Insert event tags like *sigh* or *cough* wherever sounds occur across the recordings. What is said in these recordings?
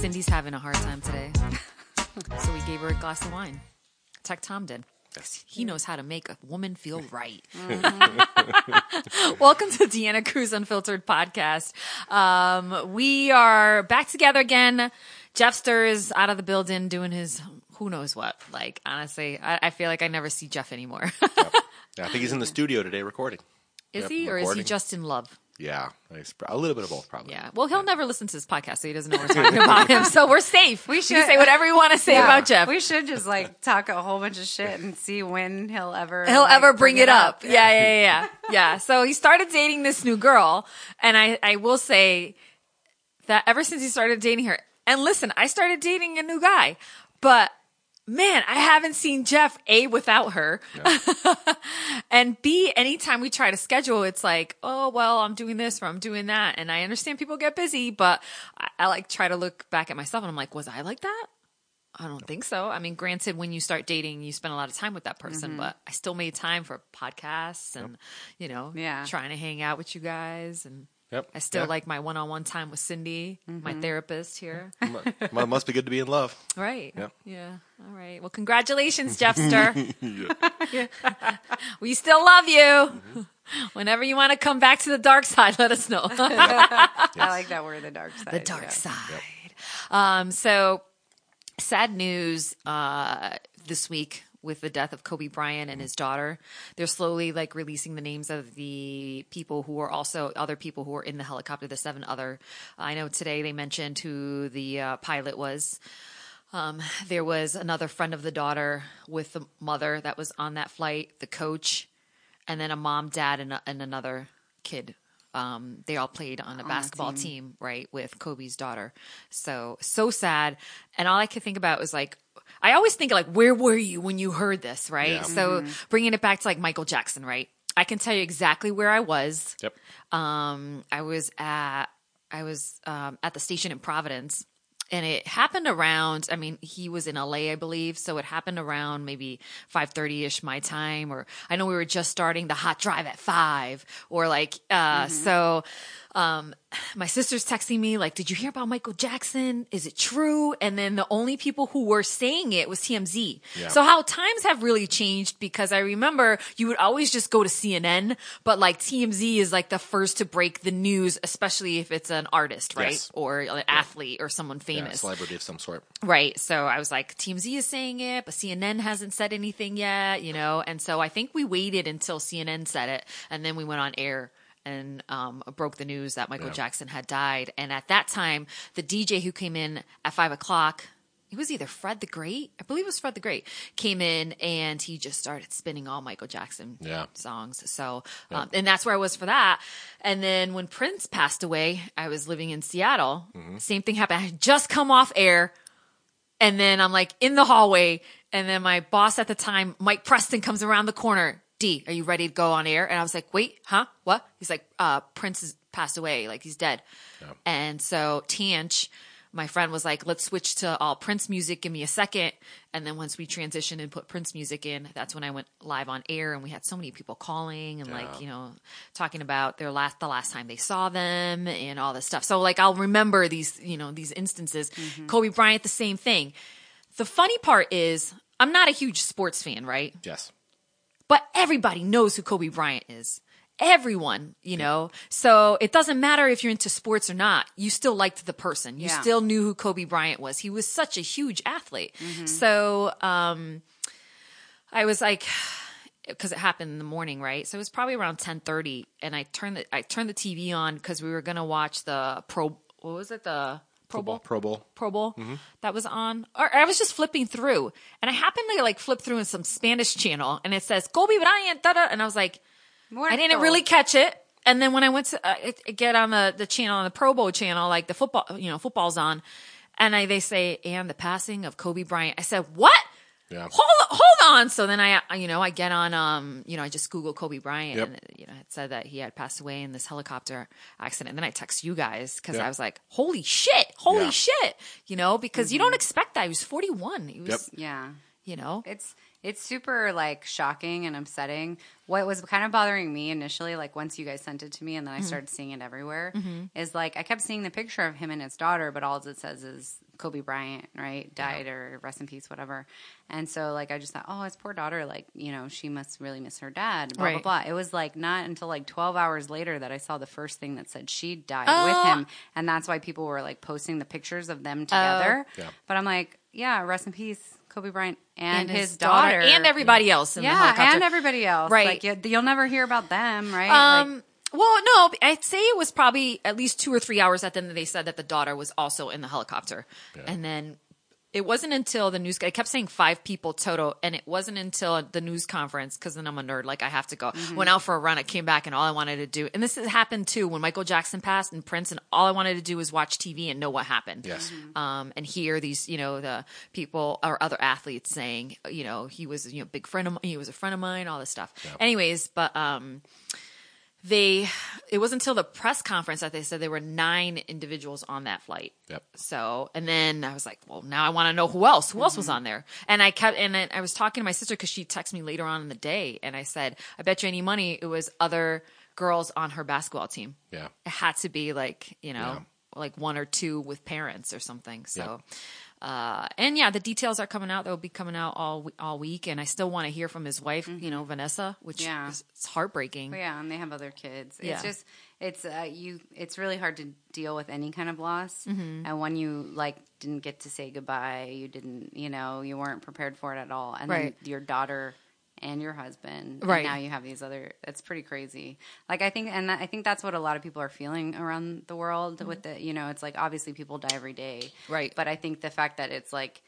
Cindy's having a hard time today. so we gave her a glass of wine. Tech Tom did. He knows how to make a woman feel right. *laughs* *laughs* Welcome to Deanna Cruz Unfiltered podcast. Um, we are back together again. Jeffster is out of the building doing his who knows what. Like, honestly, I, I feel like I never see Jeff anymore. *laughs* Yeah, I think he's in the studio today recording. is Yep, he, or is he just in love? Yeah, nice. a little bit of both, probably. Yeah. Well, he'll never listen to this podcast, so he doesn't know we're talking *laughs* about him. So we're safe. We should- can say whatever you want to say Yeah. about Jeff. We should just like talk a whole bunch of shit and see when he'll ever He'll like, ever bring, it up. Yeah, yeah, yeah, yeah. yeah. So he started dating this new girl, and I, I will say that ever since he started dating her, and listen, I started dating a new guy, but man, I haven't seen Jeff A without her. *laughs* and B, anytime we try to schedule, it's like, oh, well, I'm doing this or I'm doing that. And I understand people get busy, but I, I like try to look back at myself and I'm like, was I like that? I don't think so. I mean, granted, when you start dating, you spend a lot of time with that person, mm-hmm. but I still made time for podcasts and, you know, Yeah. trying to hang out with you guys. And Yep. I still Yeah. like my one on one time with Cindy, my therapist here. *laughs* It must be good to be in love. Right. Yep. Yeah. All right. Well, congratulations, Jeffster. *laughs* *laughs* we still love you. Whenever you want to come back to the dark side, let us know. I like that word, the dark side. the dark yeah. side. Um, so sad news uh, this week with the death of Kobe Bryant and his daughter. They're slowly like releasing the names of the people who were also other people who were in the helicopter. The seven other. I know today they mentioned who the uh, pilot was. Um, there was another friend of the daughter with the mother that was on that flight, the coach, and then a mom, dad, and, a, and another kid. Um, they all played on a basketball team. right, with Kobe's daughter. So, so sad. And all I could think about was like, I always think like, where were you when you heard this, right? Yeah. So, bringing it back to like Michael Jackson, right? I can tell you exactly where I was. Yep. Um, I was at I was um, at the station in Providence, and it happened around. I mean, he was in LA, I believe, so it happened around maybe five thirty ish my time, or I know we were just starting the hot drive at five, or like uh, so. Um, *sighs* my sister's texting me like, "Did you hear about Michael Jackson? Is it true?" And then the only people who were saying it was TMZ. Yeah. So how times have really changed because I remember you would always just go to CNN, but like TMZ is like the first to break the news, especially if it's an artist, right? Yes. Or an athlete or someone Yeah, famous. celebrity of some sort. Right. So I was like, TMZ is saying it, but CNN hasn't said anything yet, you know? And so I think we waited until CNN said it and then we went on air and um, broke the news that Michael Yeah. Jackson had died. And at that time, the DJ who came in at five o'clock, it was either Fred the Great, I believe it was Fred the Great, came in and he just started spinning all Michael Jackson Yeah. songs. So, um, and that's where I was for that. And then when Prince passed away, I was living in Seattle. Same thing happened. I had just come off air. And then I'm like in the hallway, and then my boss at the time, Mike Preston, comes around the corner. D, are you ready to go on air? And I was like, wait, huh? What? He's like, uh, Prince has passed away, like he's dead. And so Tanch, my friend was like, let's switch to all Prince music. Give me a second. And then once we transitioned and put Prince music in, that's when I went live on air and we had so many people calling and like, you know, talking about their last, the last time they saw them and all this stuff. So like, I'll remember these, you know, these instances. Kobe Bryant, the same thing. The funny part is I'm not a huge sports fan, right? Yes. But everybody knows who Kobe Bryant is. Everyone, you know. So it doesn't matter if you're into sports or not. You still liked the person. You Yeah. still knew who Kobe Bryant was. He was such a huge athlete. So um I was like *sighs* because it happened in the morning, right? So it was probably around 10:30 and I turned the I turned the TV on cuz we were going to watch the pro what was it? The Pro Bowl? Pro Bowl. Pro Bowl that was on, or I was just flipping through, and I happened to like flip through in some Spanish channel, and it says Kobe Bryant, da da, and I was like, I didn't really catch it. And then when I went to uh, get on the the channel on the Pro Bowl channel, like the football, you know, football's on, and I they say and the passing of Kobe Bryant. I said what? Yeah. Hold hold on. So then I, you know, I get on, um, you know, I just Google Kobe Bryant, Yep. and you know, it said that he had passed away in this helicopter accident. And then I text you guys because Yeah. I was like, holy shit, holy Yeah. shit, you know, because you don't mm-hmm. expect that. He was forty one. He was, Yep. Yeah. you know, It's it's super like shocking and upsetting. What was kind of bothering me initially, like once you guys sent it to me and then I mm-hmm. started seeing it everywhere, mm-hmm. is like I kept seeing the picture of him and his daughter, but all it says is Kobe Bryant, right, died or rest in peace, whatever. And so, like, I just thought, oh, his poor daughter, like, you know, she must really miss her dad, blah, Right. blah, blah. It was like not until like 12 hours later that I saw the first thing that said she died Oh. with him. And that's why people were like posting the pictures of them together. Yeah. But I'm like, yeah, rest in peace, Kobe Bryant and, and his, daughter. and everybody else in the yeah, and everybody else. Right. Like, you, you'll never hear about them, right? Um, Like, well, no, I'd say it was probably at least two or three hours at the end that they said that the daughter was also in the helicopter. And then it wasn't until the news, I kept saying five people total, and it wasn't until the news conference, because then I'm a nerd, like I have to go. Mm-hmm. Went out for a run, I came back, and all I wanted to do, and this has happened too, when Michael Jackson passed and Prince, and all I wanted to do was watch TV and know what happened Yes. um, and hear these, you know, the people or other athletes saying, you know, he was, you know, big friend of mine, he was a friend of mine, all this stuff. Anyways, but um, they, it wasn't until the press conference that they said there were nine individuals on that flight. Yep. So, and then I was like, well, now I want to know who else, who else was mm-hmm. on there. And I kept, and then I was talking to my sister because she texted me later on in the day, and I said, I bet you any money it was other girls on her basketball team. Yeah. It had to be like, you know, Yeah. like one or two with parents or something. So, uh, and yeah, the details are coming out. They'll be coming out all all week, and I still want to hear from his wife, you know, Vanessa, which Mm-hmm. Yeah. is it's heartbreaking. Yeah, and they have other kids. Yeah. It's just it's uh, you. It's really hard to deal with any kind of loss, Mm-hmm. and when you like didn't get to say goodbye, you didn't, you know, you weren't prepared for it at all, and Right. then your daughter and your husband, Right. And now you have these other. It's pretty crazy. Like I think, and I think that's what a lot of people are feeling around the world with the, you know, it's like obviously people die every day, Mm-hmm. Right. But I think the fact that it's like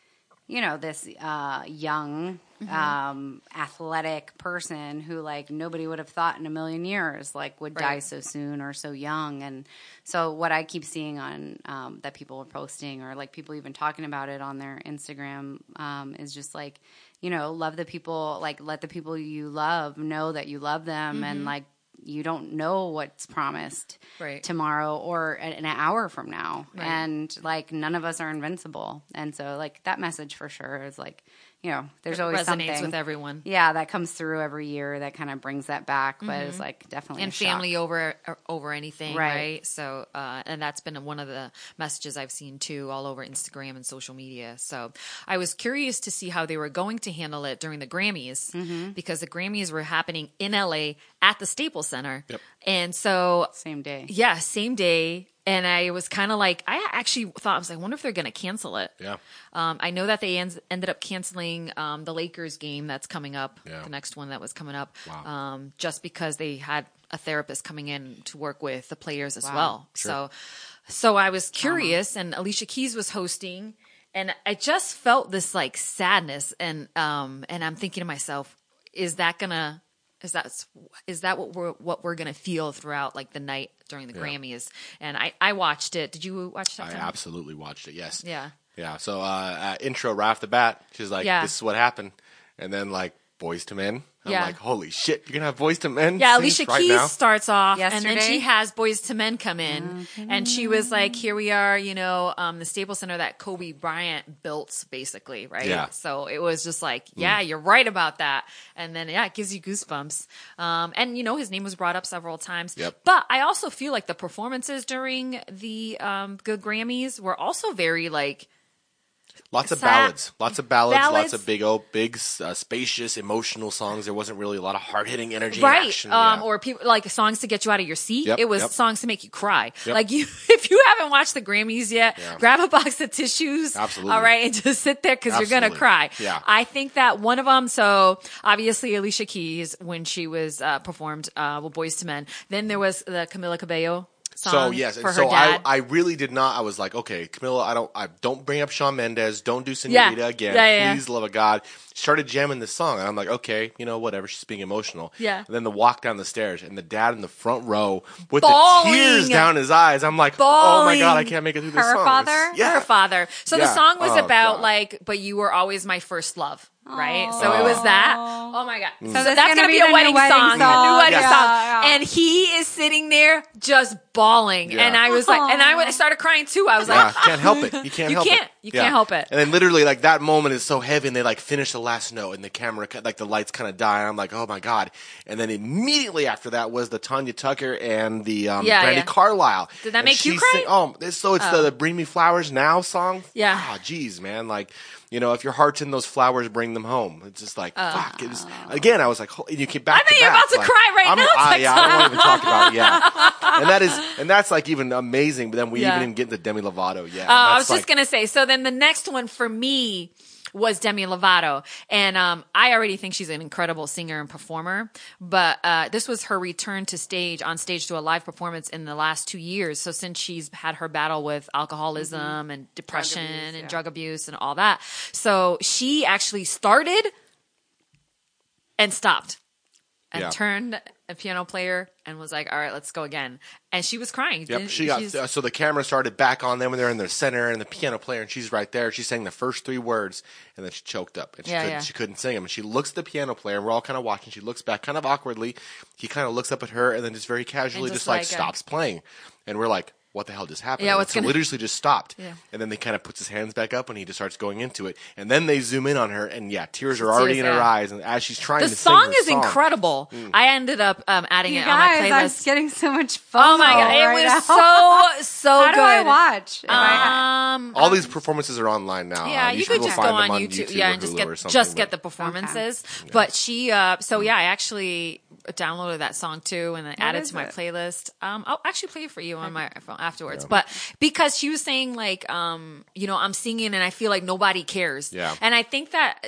you know this uh, young Mm-hmm. um, athletic person who like nobody would have thought in a million years like would die so soon or so young and so what i keep seeing on um, that people are posting or like people even talking about it on their instagram um, is just like you know love the people like let the people you love know that you love them Mm-hmm. and like you don't know what's promised Right. tomorrow or an an hour from now Right. and like none of us are invincible and so like that message for sure is like you know there's It always resonates something with everyone. yeah that comes through every year that kind of brings that back but it's like definitely Mm-hmm. and a shock. family over over anything, right? Right. So, uh, and that's been one of the messages I've seen too, all over Instagram and social media. So, I was curious to see how they were going to handle it during the Grammys Mm-hmm. because the Grammys were happening in LA at the Staples Center, Yep. and so same day yeah, same day. And I was kind of like, I actually thought I was like, I wonder if they're going to cancel it. Yeah. Um, I know that they en- ended up canceling um, the Lakers game that's coming up, Yeah. the next one that was coming up, Wow. um, just because they had a therapist coming in to work with the players as Wow. well. So, so I was curious, and Alicia Keys was hosting, and I just felt this like sadness, and um, and I'm thinking to myself, is that gonna is that is that what we're what we're gonna feel throughout like the night during the Yeah. Grammys? And I I watched it. Did you watch that? I Tom? absolutely watched it. Yes. Yeah. Yeah. So uh, uh, intro right off the bat, she's like, Yeah. "This is what happened," and then like Boyz II Men. I'm Yeah. like, "Holy shit! You're gonna have Boyz II Men?" Yeah, Alicia right Keys now? starts off, and then she has Boyz II Men come in, and she was like, "Here we are, you know, um, the Staples Center that Kobe Bryant built, basically, right?" Yeah. So it was just like, "Yeah, you're right about that," and then yeah, it gives you goosebumps. Um, and you know, his name was brought up several times. Yep. But I also feel like the performances during the um, Good Grammys were also very like Lots of ballads, lots of ballads, ballads. lots of big, oh, big, uh, spacious, emotional songs. There wasn't really a lot of hard hitting energy, right action. um yeah. or people like songs to get you out of your seat Yep, it was yep. songs to make you cry Yep. like you *laughs* if you haven't watched the grammys yet Yeah. grab a box of tissues Absolutely. all right and *laughs* just sit there because you're gonna cry Yeah. i think that one of them so obviously alicia keys when she was uh performed uh with Boyz II Men then there was the camila cabello So yes, and so I, I really did not. I was like, okay, Camila, I don't, I don't bring up Shawn Mendes. Don't do Yeah. Again. Yeah, yeah. Please, love of God. Started jamming this song, and I'm like, okay, you know, whatever. She's being emotional. Yeah. And then the walk down the stairs, and the dad in the front row with Bawling. the tears down his eyes. I'm like, oh my god, I can't make it through this Her song. father? Yeah. her father. So the song was Oh, about God. like, but you were always my first love, right? So it was that. Oh my god! Mm. So, that's that's gonna gonna be be a the new wedding, wedding song, song. a new wedding Yeah, song, yeah. and he is sitting there just bawling, Yeah. and I was like, and I, I started crying too. I was Yeah, like, can't help it. You can't You help can't. You can't help it. And then literally, like that moment is so heavy, and they like finish the last note, and the camera, cut- like the lights kind of die. And I'm like, oh my god! And then immediately after that was the Tanya Tucker and the um, Yeah, Brandi yeah. Carlile. Did that And make you cry? sing- oh, so it's the, the "Bring Me Flowers Now" song. Yeah. Ah, geez, man, like. You know, if your heart's in those flowers, bring them home. It's just like fuck. It was, again, I was like, and you keep back. I think you're about to like, cry right I'm- now, I, yeah, I don't want to even talk about it. Yeah, *laughs* and that is, and that's like even amazing. But then we Yeah. even didn't get the Demi Lovato yet. Uh, I was just gonna say. So then the next one for me was Demi Lovato, and um, I already think she's an incredible singer and performer. But uh, this was her return to stage on stage to a live performance in the last two years. So since she's had her battle with alcoholism and depression abuse, and yeah. drug abuse and all that, so she actually started and stopped. And Yeah. turned a piano player and was like, "All right, let's go again." And she was crying. Yep, she got she's- so the camera started back on them when they're in the center and the piano player, and she's right there. She sang the first three words, and then she choked up, and she Yeah, couldn't yeah. she couldn't sing them. And she looks at the piano player, and we're all kind of watching. She looks back, kind of awkwardly. He kind of looks up at her, and then just very casually, just just, like, like, stops playing, and we're like. What the hell just happened? Yeah, And what's so gonna- literally just stopped, Yeah. and then they kind of puts his hands back up, and he just starts going into it, and then they zoom in on her, and yeah, tears are already in her eyes, and as she's trying the to song sing her is incredible. I ended up um, adding You it on my guys, I'm playlist. getting so much fun. Oh my god, it right was now. so so How good. do I watch? If I- Um, All these performances are online now. yeah, Uh, you, should could go just find go on on YouTube, YouTube, yeah, or and just Hulu get just get the performances. But she, uh, so yeah, I actually downloaded that song too, and then added is to my playlist. Um, I'll actually play it for you on my phone afterwards. But because she was saying like, um, you know, I'm singing and I feel like nobody cares. Yeah. and I think that.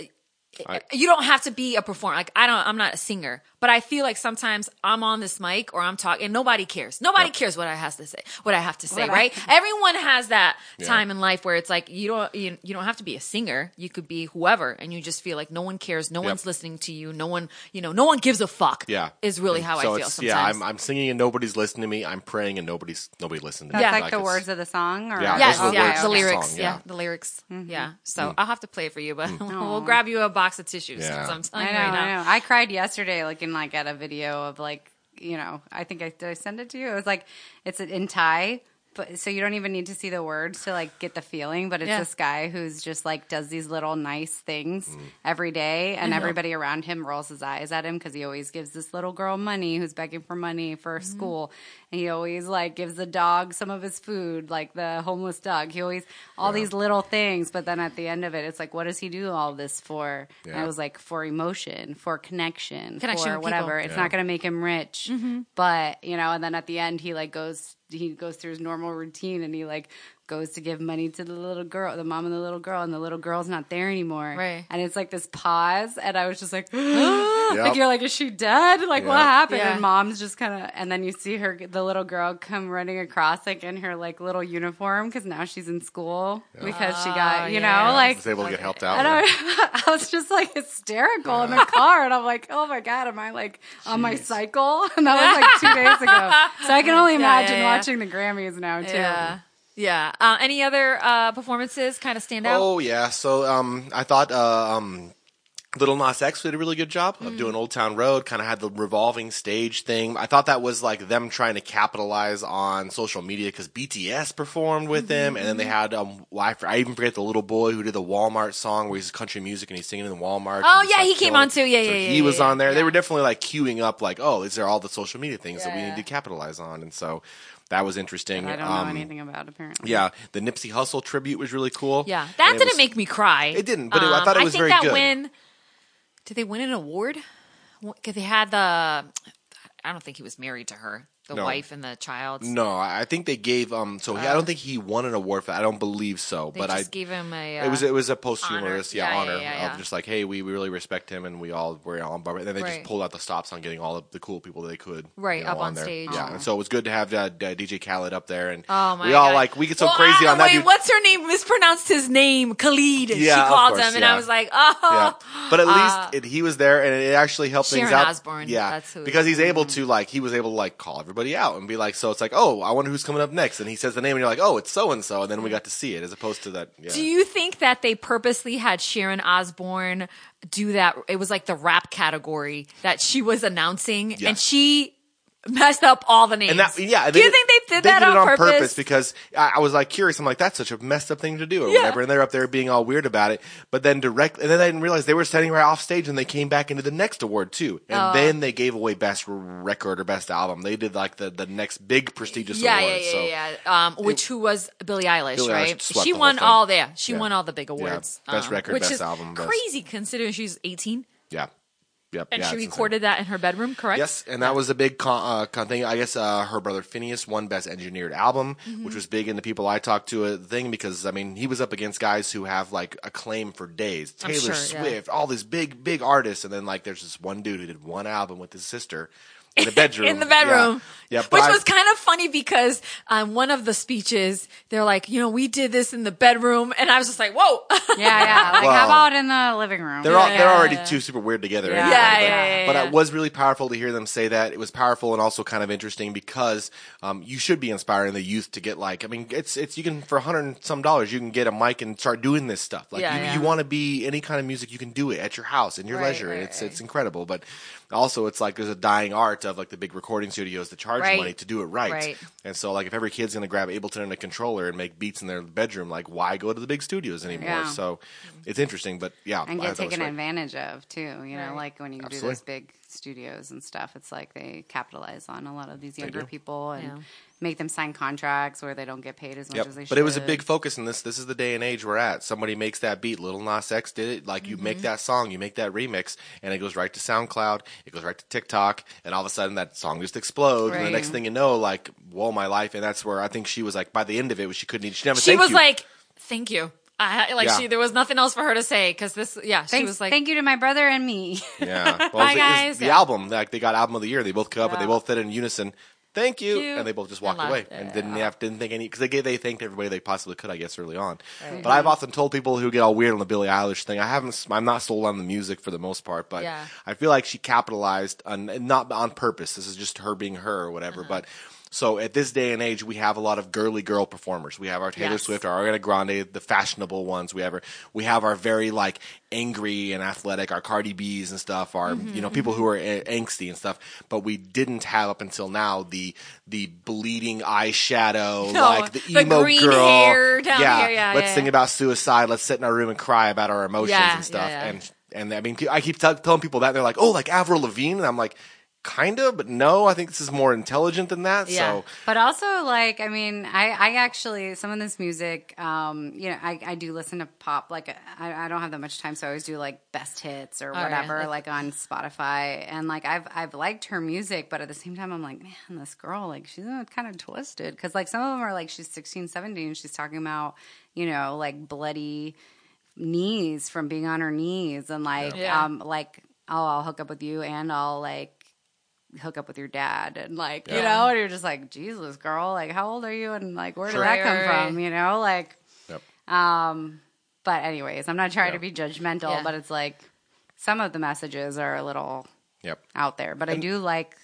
I- you don't have to be a performer. Like I don't, I'm not a singer, but I feel like sometimes I'm on this mic or I'm talking, and nobody cares. Nobody cares what I has to say, what I have to say, What I- right? *laughs* Everyone has that Yeah. time in life where it's like you don't, you, you don't have to be a singer. You could be whoever, and you just feel like no one cares, no Yep. one's listening to you, no one, you know, no one gives a fuck. Yeah, is really And how so I feel sometimes. Yeah, I'm, I'm singing and nobody's listening to me. I'm praying and nobody's nobody listening to That's me. like, the words of the song, or Yeah, Yes, the yeah, words the lyrics, song, yeah. yeah. the lyrics, Mm-hmm. yeah. So I'll have to play it for you, but *laughs* we'll grab you a box of tissues. Yeah. since I'm telling I you know, right now. I know. I cried yesterday looking like at a video of like, you know, I think I did I send it to you? It was like it's in Thai, but so you don't even need to see the words to like get the feeling, but it's Yeah. this guy who's just like does these little nice things Mm. every day and everybody around him rolls his eyes at him because he always gives this little girl money who's begging for money for Mm-hmm. school and he always like gives the dog some of his food like the homeless dog he always all these little things but then at the end of it it's like what does he do all this for and Yeah. it was like for emotion for connection, Connection for whatever people. it's Yeah. not going to make him rich but you know and then at the end he like goes he goes through his normal routine and he like goes to give money to the little girl the mom and the little girl and the little girl's not there anymore Right. and it's like this pause and i was just like *gasps* like you're like is she dead like what happened Yeah. and mom's just kind of and then you see her the little girl come running across like in her like little uniform because now she's in school because she got oh, you Oh, yeah. know like was able to get helped out. and yeah. I, *laughs* I was just like hysterical in the car, and I'm like, "Oh my god, am I like on my cycle?" *laughs* And that was like two days ago. So I can *laughs* only imagine yeah, yeah. watching the Grammys now too. Yeah, yeah. Uh, any other uh, performances kind of stand out? Oh yeah, so um, I thought uh, um, Lil Nas X did a really good job Mm. of doing Old Town Road. Kind of had the revolving stage thing. I thought that was like them trying to capitalize on social media because BTS performed with them, and then Mm-hmm. they had um, I, I even forget the little boy who did the Walmart song where he's country music and he's singing in the Walmart. Oh, yeah, like, he came killing on too. Yeah, So yeah, yeah, He yeah, was yeah, on there. They were definitely like queuing up, like, oh, these are all the social media things that we Yeah. need to capitalize on, and so that was interesting. I don't Um, know anything about apparently. Yeah, the Nipsey Hussle tribute was really cool. Yeah, that it didn't was- make me cry. Um, It didn't, but it- I thought it was think very that good. win. Did they win an award? Because they had the. I don't think he was married to her, the No. wife and the child. No, I think they gave um. So he, I don't think he won an award for. that. I don't believe so, Uh. They but I. gave him a. Uh, It was it was a posthumous honor. yeah, Yeah, honor yeah, yeah, of just like hey we, we really respect him and we all were all on board and then they Right. just pulled out the stops on getting all of the cool people that they could Right, you know, up on there. stage. yeah and so it was good to have uh, DJ Khaled up there and Oh my we all God. like we get so Well, crazy on that Wait, dude what's her name? Mispronounced his name, Khalid. she Yeah, of called course, him, and. I was like, oh. But at least it, he was there, and it actually helped things Sharon out. Osbourne, yeah, because he's able to like he was able to like call everybody out and be like, so it's like, oh, I wonder who's coming up next, and he says the name, and you're like, oh, it's so and so, and then we mm-hmm. got to see it as opposed to that. Yeah. Do you think that they purposely had Sharon Osbourne do that? It was like the rap category that she was announcing, Yes. and she messed up all the names. And that, yeah, Do you think they did that it on, purpose? because I, I was like curious. I'm like, that's such a messed up thing to do, or Yeah. whatever. And they're up there being all weird about it. But then direct, and then I didn't realize they were standing right off stage, and they came back into the next award too. And Oh. then they gave away best record or best album. They did like the the next big prestigious yeah, award. yeah, yeah, so. yeah. Um, which who was Billie Eilish, Billie right? swept She won all the she Yeah. won all the big awards. Best um, record, best is album, best- Crazy considering she's 18 yeah, yep. and yeah, she recorded that in her bedroom, correct? Yes, and that was a big con, uh, con thing. I guess uh, her brother Finneas won Best Engineered Album, Mm-hmm. which was big in the people I talked to a thing because I mean he was up against guys who have like acclaim for days, Taylor sure, yeah. Swift, all these big big artists, and then like there's this one dude who did one album with his sister in the bedroom. *laughs* in the bedroom. yeah, yeah Which I- was kind of funny because um, one of the speeches, they're like, you know, we did this in the bedroom. And I was just like, whoa. *laughs* Yeah, yeah. Like, Well, how about in the living room? They're all, Yeah, they're yeah, already yeah. too super weird together. Yeah. anyway, Yeah, but, yeah, yeah, but it was really powerful to hear them say that. It was powerful and also kind of interesting because um, you should be inspiring the youth to get like. I mean, it's it's you can for a hundred and some dollars you can get a mic and start doing this stuff. Like Yeah, you, yeah. you want to be any kind of music you can do it at your house in your Right, leisure. right, it's right. it's incredible, but also it's like there's a dying art of like the big recording studios that charge Right. money to do it right. Right. And so like if every kid's gonna grab Ableton and a controller and make beats in their bedroom, like why go to the big studios anymore? Yeah. So it's interesting, but yeah, and get thought it was taken right. advantage of too. You know, like when you do Absolutely. those big studios and stuff, it's like they capitalize on a lot of these younger people and Yeah. make them sign contracts where they don't get paid as much Yep. as they should. But it was a big focus in this. This is the day and age we're at. Somebody makes that beat. Lil Nas X did it. Like you Mm-hmm. make that song, you make that remix, and it goes right to SoundCloud. It goes right to TikTok, and all of a sudden that song just explodes. And the next thing you know, like, whoa, my life. And that's where I think she was like, by the end of it, she couldn't. She never. she was you. like, thank you. I, like Yeah. she, there was nothing else for her to say because this, yeah, she Thanks, was like, thank you to my brother and me. yeah. *laughs* Well, Bye, it was- it was guys. The Yeah. album, like they got album of the year. They both come up and they Yeah. both said in unison. Thank you, you. and they both just walked left. away and didn't have didn't think any because they gave, they thanked everybody they possibly could, I guess, early on. Right. But I've often told people who get all weird on the Billie Eilish thing. I haven't. I'm not sold on the music for the most part, but Yeah. I feel like she capitalized on not on purpose. This is just her being her or whatever. Uh-huh. But so at this day and age, we have a lot of girly girl performers. We have our Taylor Yes. Swift, our Ariana Grande, the fashionable ones. We have our, we have our very like angry and athletic, our Cardi B's and stuff. Our Mm-hmm, you know people who are a- angsty and stuff. But we didn't have up until now the the bleeding eyeshadow, *laughs* No, like the the emo girl. yeah, yeah, let's yeah, think yeah. about suicide. Let's sit in our room and cry about our emotions and stuff. And and I mean, I keep t- telling people that and they're like, "Oh, like Avril Lavigne," and I'm like, "Kind of, but no. I think this is more intelligent than that." Yeah. So But also, like, I mean, I, I actually some of this music, um, you know, I, I do listen to pop. Like, I, I don't have that much time, so I always do like best hits or Oh, yeah. whatever, That's- like on Spotify. And like, I've I've liked her music, but at the same time, I'm like, man, this girl, like, she's kind of twisted because like some of them are like she's 16, 17, and she's talking about, you know, like bloody knees from being on her knees and like Yeah. um like oh I'll hook up with you and I'll like hook up with your dad and like you know and you're just like jesus girl like how old are you and like where did Sure. that come right, right. from you know like Yep. um but anyways i'm not trying to be judgmental Yeah. but it's like some of the messages are a little Yep. out there but i do like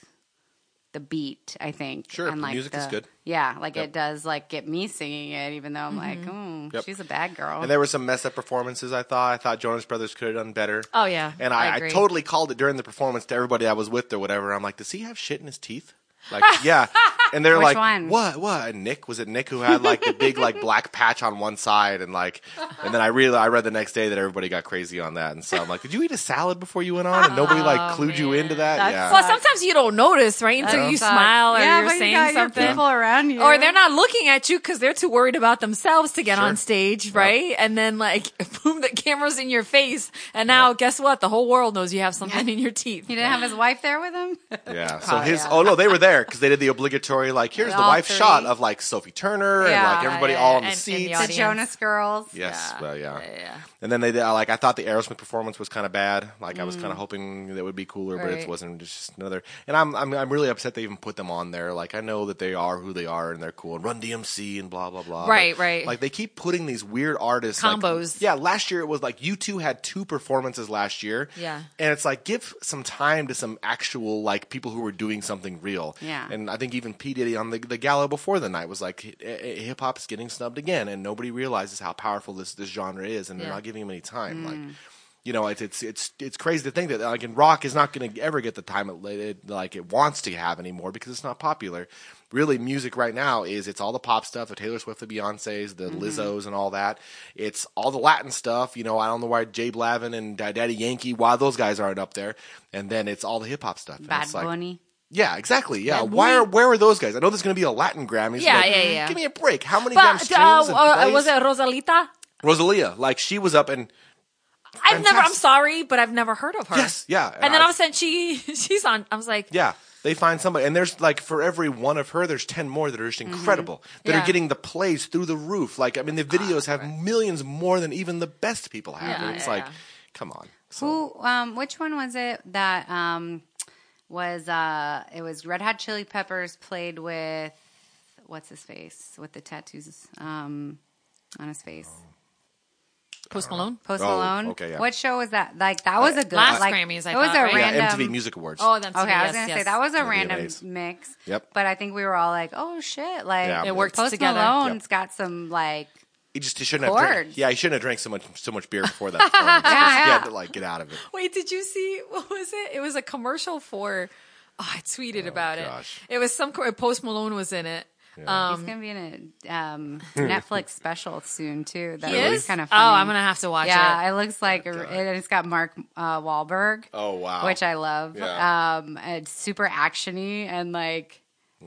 the beat i think Sure, and the like music is good. yeah like Yep. it does like get me singing it even though i'm like oh Yep. she's a bad girl And there were some messed up performances. I thought. I thought Jonas Brothers could have done better. oh yeah. And I, I, agree. totally called it during the performance to everybody I was with or whatever. I'm like, does he have shit in his teeth? Like, *laughs* yeah. And they're Which like, one? what? What? And Nick was it Nick who had like the big like black patch on one side and like, and then I really I read the next day that everybody got crazy on that, and so I'm like, did you eat a salad before you went on? And nobody like Oh, clued you into that. That's yeah. Well, sometimes you don't notice, right? Until That you sucks. smile or yeah, you're but saying you got something. your people around you or they're not looking at you because they're too worried about themselves to get Sure. on stage, right? And then like, *laughs* boom, the camera's in your face, and now guess what? The whole world knows you have something in your teeth. he didn't have his wife there with him Yeah. *laughs* So Oh, his yeah. oh no, they were there because they did the obligatory like here's the All wife three. shot of like Sophie Turner and like everybody yeah, all in the and- and the seats. the audience. jonas girls yes, Yeah. well, yeah. Yeah, yeah. And then they did, like I thought the Aerosmith performance was kind of bad. Like I was kind of hoping that would be cooler, but Mm. Right. it wasn't. It's just another. And I'm I'm I'm really upset they even put them on there. Like I know that they are who they are and they're cool and Run DMC and blah blah blah. Right, But, right. Like they keep putting these weird artists like- Combos. yeah, last year it was like U2 had two performances last year. Yeah. and it's like give some time to some actual like people who were doing something real. Yeah. and I think even P Diddy on the the gala before the night was like hip hop is getting snubbed again, and nobody realizes how powerful this this genre is, and they're Yeah. not giving him any time. Like, you know, it's it's it's it's crazy to think that like in rock is not going to ever get the time it, it like it wants to have anymore because it's not popular. Really, music right now is it's all the pop stuff, the Taylor Swift, the Beyonces, the Mm-hmm. Lizzo's, and all that. It's all the Latin stuff. You know, I don't know why J Balvin and Daddy Yankee, why those guys aren't up there. And then it's all the hip hop stuff. Bad it's like, Bunny. Yeah, exactly. Yeah, why Bunny. are where are those guys? I know there's going to be a Latin Grammys. Yeah, but yeah, yeah. Give me a break. How many But uh, uh, was it Rosalita? Rosalia? Like she was up and I've never. I'm sorry, but I've never heard of her. yes, yeah. And then I- all of a sudden she *laughs* she's on. I was like, Yeah. They find somebody, and there's like for every one of her, there's ten more that are just incredible. That Yeah. are getting the plays through the roof. Like I mean, the videos have millions more than even the best people have. Yeah, it's yeah, like, come on. So, Who? Um, which one was it that um, was? Uh, it was Red Hot Chili Peppers played with what's his face with the tattoos um, on his face. Post Malone. Post Oh, Malone. okay, yeah. What show was that? Like that was a good Last like, Grammys, I It was thought, a right? yeah, random. MTV Music Awards. Oh, that's Okay, I was yes, gonna yes. say that was a Yeah, the random VMAs. mix. Yep. But I think we were all like, "Oh shit!" Like Yeah. It worked Post together. Malone's Yep. got some like he just he shouldn't have. Drank, Chords. yeah, he shouldn't have drank so much so much beer before that. *laughs* performance. Yeah, He had to like get out of it. Wait, did you see what was it? It was a commercial for. Oh, I tweeted about gosh. it. It was some co- Post Malone was in it. he's Um, gonna be in a um, *laughs* Netflix special soon too. That he is kind of Oh. I'm gonna have to watch it. yeah, it. it looks like a, and it's got Mark uh, Wahlberg. Oh wow. which I love. Yeah. Um, it's super actiony and like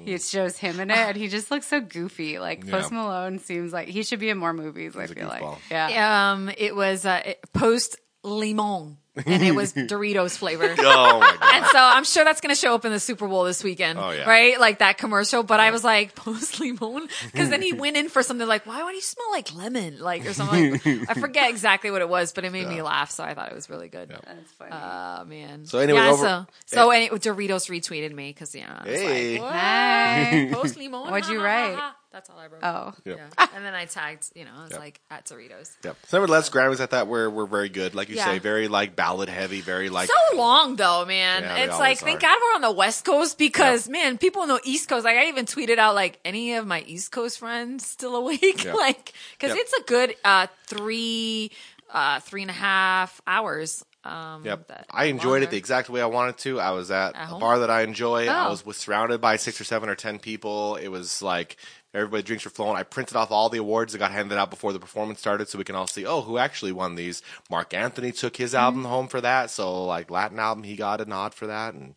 it shows him in it, and he just looks so goofy. Like Yeah. Post Malone seems like he should be in more movies. I a feel like, goofball. yeah. Um, it was uh, Post Limon, and it was *laughs* Doritos flavor. oh my god. And so I'm sure that's going to show up in the Super Bowl this weekend, Oh, yeah. right? Like that commercial. But I was like, *laughs* post limon, because then he *laughs* went in for something like, why would he smell like lemon, like or something? Like, I forget exactly what it was, but it made me laugh, so I thought it was really good. That's funny. Oh man. So anyway, yeah, over- so so any, Doritos retweeted me because yeah, I was Hey. like, what? Hey. post limon. What'd you write? Ha. That's all I wrote. oh, Yep. Yeah. *laughs* And then I tagged, you know, I was Yep. like at Doritos. Yep. So nevertheless, Grammys I thought were were very good. Like you Yeah. say, very like ballad heavy, very like so long though, man. Yeah, it's always like thank. God we're on the West Coast because man, people in the East Coast. Like I even tweeted out like any of my East Coast friends still awake, Yeah. *laughs* like because Yep. it's a good uh three uh three and a half hours. Um, Yep. I enjoyed it the exact way I wanted to. I was at, At a home? bar that I enjoy. I Oh. was, was surrounded by six or seven or ten people. It was like everybody drinks were flowing. I printed off all the awards that got handed out before the performance started so we can all see, oh, who actually won these. Marc Anthony took his Mm-hmm. album home for that. So like Latin album, he got a nod for that. And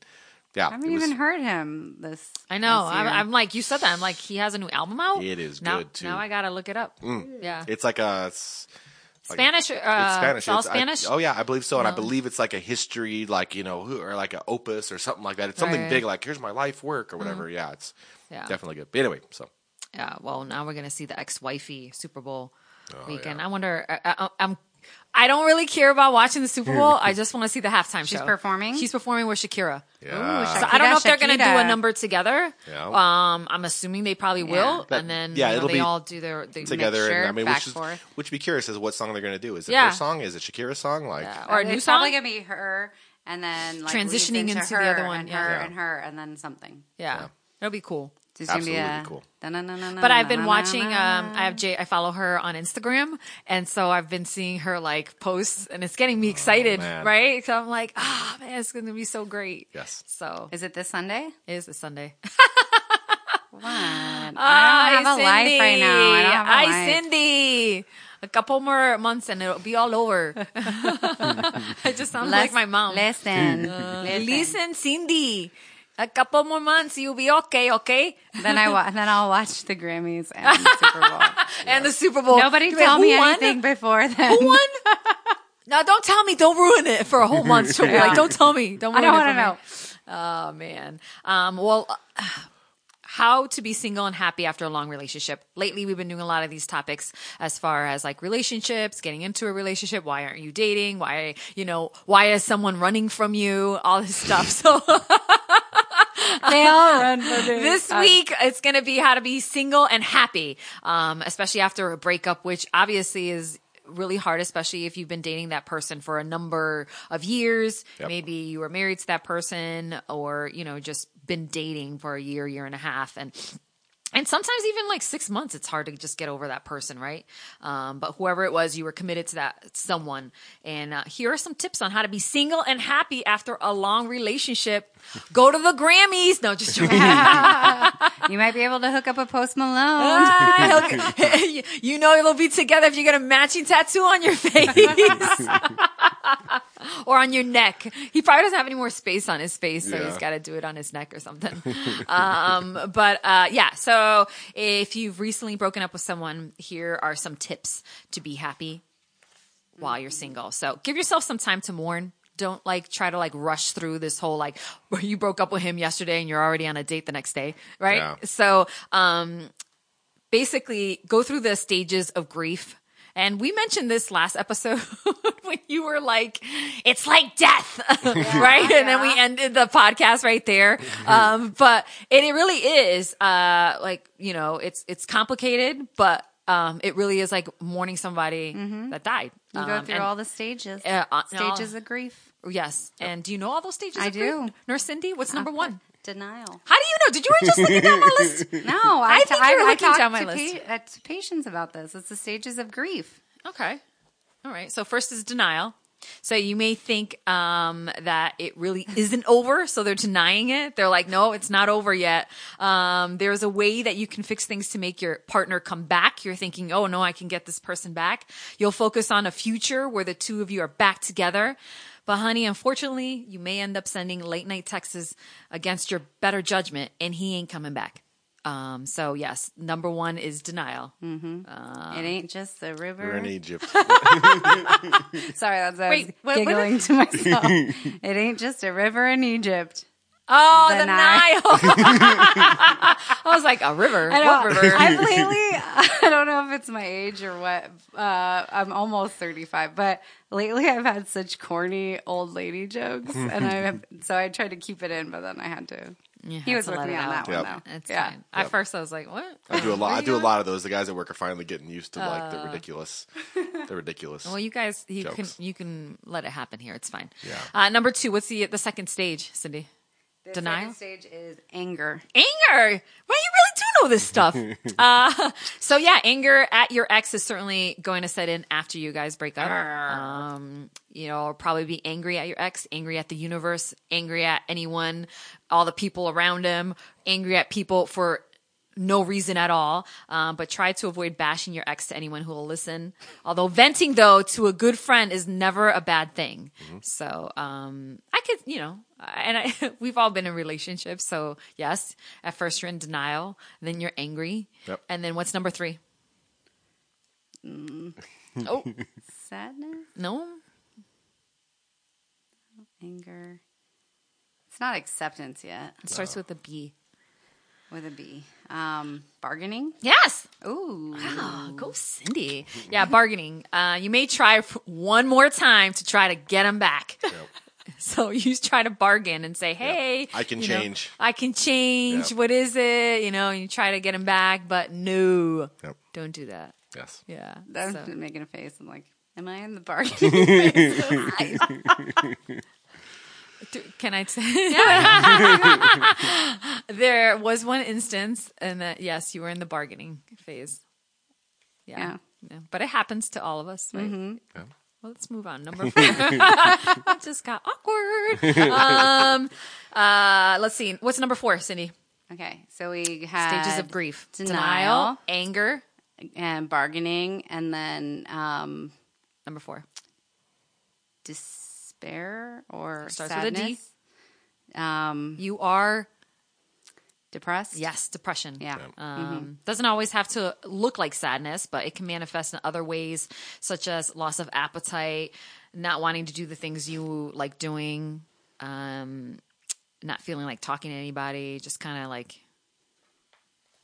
yeah, I haven't was, even heard him this. I know. this I'm. I'm like you said that. I'm like he has a new album out. It is now, good, too. Mm. Now I gotta look it up. Yeah, it's like a, it's, like- Spanish. Uh, it's Spanish. It's all It's- I- Spanish. oh yeah, I believe so, and I believe it's like a history, like you know, or like an opus or something like that. It's something Right. big, like here's my life work or whatever. Yeah, it's Yeah. definitely good. But anyway, so Yeah, well, now we're gonna see the ex-wifey Super Bowl oh, weekend. Oh, yeah. I wonder. I, I, I'm. I don't really care about watching the Super Bowl. I *laughs* just want to see the halftime She's show. performing? She's performing with Shakira. yeah, So I don't know if they're gonna do a number together. Yeah. Um, I'm assuming they probably will, That- and then yeah, you know, it'll they be all do their they together, mixture, and I mean, back which is forth. which be curious as what song they're going to do. Is it Yeah. her song? Is it Shakira's song? Like, Yeah. Uh, or a it's new probably gonna be her, and then like Transitioning leads into the other one, and yeah. her Yeah. and her, and then something. Yeah, Yeah. it'll be cool. It's Absolutely gonna be a, cool. But I've been watching. Um, I have Jay. I follow her on Instagram, and so I've been seeing her like posts, and it's getting me oh, excited, oh, right? So I'm like, ah, oh, man, it's gonna be so great. Yes. So is it this Sunday? It is this Sunday. *laughs* what? I don't have Cindy. a life right now. I don't have a I life. Cindy. A couple more months and it'll be all over. *laughs* It just sounds less, like my mom. Listen, uh, listen, listen Cindy. A couple more months, you'll be okay, okay? Then I wa- then I'll watch the Grammys and the Super Bowl. *laughs* And the Super Bowl. Nobody Wait, tell me won? anything before then. Who won? no, don't tell me. Don't ruin it for a whole month. *laughs* Yeah. Like, don't tell me. Don't I don't want to know. Oh man. Um, well, uh, how to be single and happy after a long relationship. Lately, we've been doing a lot of these topics as far as like relationships, getting into a relationship. Why aren't you dating? Why, you know, why is someone running from you? All this stuff. *laughs* So *laughs* They all run for this week it's going to be how to be single and happy, um, especially after a breakup, which obviously is really hard, especially if you've been dating that person for a number of years. Yep. Maybe you were married to that person or, you know, just been dating for a year, year and a half. And and sometimes even like six months it's hard to just get over that person right? Um, but whoever it was you were committed to that someone. And uh, here are some tips on how to be single and happy after a long relationship. Go to the grammys. No just joking. *laughs* You might be able to hook up a Post Malone. *laughs* Ah, *laughs* you know they'll be together if you get a matching tattoo on your face *laughs* or on your neck. He probably doesn't have any more space on his face, so Yeah. he's got to do it on his neck or something. *laughs* um, but uh, yeah, so if you've recently broken up with someone, here are some tips to be happy while you're single. So give yourself some time to mourn. Don't like try to like rush through this whole like *laughs* you broke up with him yesterday and you're already on a date the next day, right? Yeah. So um basically go through the stages of grief. And we mentioned this last episode *laughs* when you were like, it's like death, *laughs* right? And then we ended the podcast right there. Um, but it, it really is, uh, like, you know, it's, it's complicated, but, um, it really is like mourning somebody that died. You go Um, through and- all the stages. Uh, uh, stages of grief. Yes. And do you know all those stages? I of grief? do. Nurse Cindy, what's number one? Denial. How do you know? Did you were just looking down my list? *laughs* No, I, think you were I, looking talked down my to, list. pa- uh, to patients about this. It's the stages of grief. Okay. All right. So first is denial. So you may think um, that it really isn't over, so they're denying it. They're like, no, it's not over yet. Um, there's a way that you can fix things to make your partner come back. You're thinking, oh no, I can get this person back. You'll focus on a future where the two of you are back together. But honey, unfortunately, you may end up sending late night texts against your better judgment, and he ain't coming back. Um, so yes, number one is denial. it ain't just the river. We're in Egypt. *laughs* *laughs* Sorry, that's I Wait, was what- what giggling to myself. it ain't just a river in Egypt. Oh, the, The Nile. *laughs* I was like, a river? I What river? I've *laughs* lately, *laughs* I don't know if it's my age or what. Uh, I'm almost 35, but lately I've had such corny old lady jokes, and I have, so I tried to keep it in, but then I had to. You He was to with me on that Yep. one, though. It's yeah. fine. At first, I was like, what? I do a lot. I do a lot of those. The guys at work are finally getting used to like Uh. the ridiculous. The ridiculous. Well, you guys, you can you can let it happen here. It's fine. Yeah. Uh, number two, what's the the second stage, Cindy? The Denial? second stage is anger. anger. Well, you really do know this stuff. *laughs* uh, so yeah, anger at your ex is certainly going to set in after you guys break up. Um, you know, probably be angry at your ex, angry at the universe, angry at anyone, all the people around him, angry at people for no reason at all. Um, but try to avoid bashing your ex to anyone who will listen. Although venting though to a good friend is never a bad thing. So, um, I could, you know, and I, *laughs* we've all been in relationships. So yes, at first you're in denial, then you're angry. Yep. And then what's number three? *laughs* Oh, Sadness, no. anger. It's not acceptance yet It starts with a B. with a B. Um, bargaining. Yes. Ooh. Oh, go Cindy. Yeah, bargaining. Uh, you may try one more time to try to get him back. Yep. *laughs* So you try to bargain and say, "Hey, I can you know, change." I can change. Yep. What is it? You know, and you try to get him back, but no, Yep. don't do that. Yes. Yeah. I'm so- making a face. I'm like, am I in the bargain? *laughs* *laughs* Do- Can I say? *laughs* there was one instance, and that yes, you were in the bargaining phase. Yeah. Yeah. Yeah. But it happens to all of us, right? Yeah. Well, let's move on. Number four. *laughs* it just got awkward. Um, uh, let's see. What's number four, Cindy? okay, so we had Stages of grief: denial. anger. and bargaining, and then um, Number four. Despair or Starts with a D. sadness. Um, You are depressed. yes, depression. Yeah. Um, Doesn't always have to look like sadness, but it can manifest in other ways, such as loss of appetite, not wanting to do the things you like doing, um, not feeling like talking to anybody, just kind of like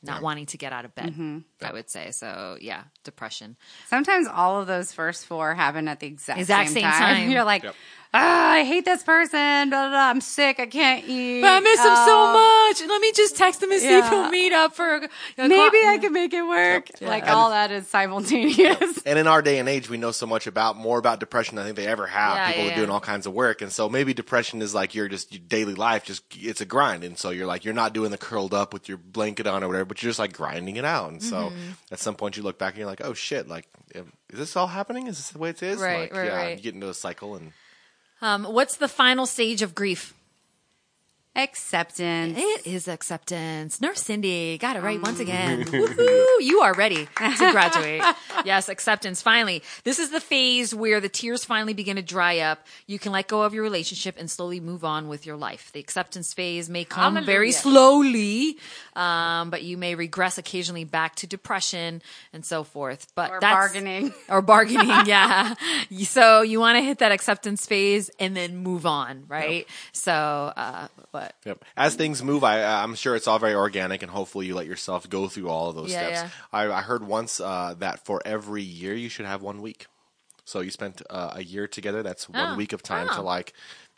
not wanting to get out of bed. I would say so. Yeah, depression. Sometimes all of those first four happen at the exact, Exact same, same time. *laughs* time. You're like, Yep. Ah, I hate this person. Blah, blah, blah. I'm sick. I can't eat. But I miss him Oh, so much. Let me just text him and see if Yeah. he'll meet up for. A, a Maybe co- I can make it work. Yeah. Like And- all that is simultaneous. And in our day and age, we know so much about more about depression than I think they ever have. Yeah, People yeah, are doing yeah. all kinds of work, and so maybe depression is like your just your daily life. Just it's a grind, and so you're like you're not doing the curled up with your blanket on or whatever, but you're just like grinding it out. And so Mm-hmm. at some point, you look back and you're like, oh shit, like is this all happening? Is this the way it is? Right, like, right, yeah, right. You get into a cycle, and Um, what's the final stage of grief? Acceptance. It is acceptance. Nurse Cindy got it right once again. *laughs* Woohoo! You are ready to *laughs* graduate. yes, acceptance. Finally, this is the phase where the tears finally begin to dry up. You can let go of your relationship and slowly move on with your life. The acceptance phase may come very slowly, um, but you may regress occasionally back to depression and so forth. But Or that's, bargaining. or bargaining. *laughs* Yeah. So you want to hit that acceptance phase and then move on, right? So, uh, but Yep. As things move, I, I'm sure it's all very organic, and hopefully you let yourself go through all of those Yeah, steps. I, I heard once uh, that for every year you should have one week. So you spent uh, a year together. That's one Oh, week of time to like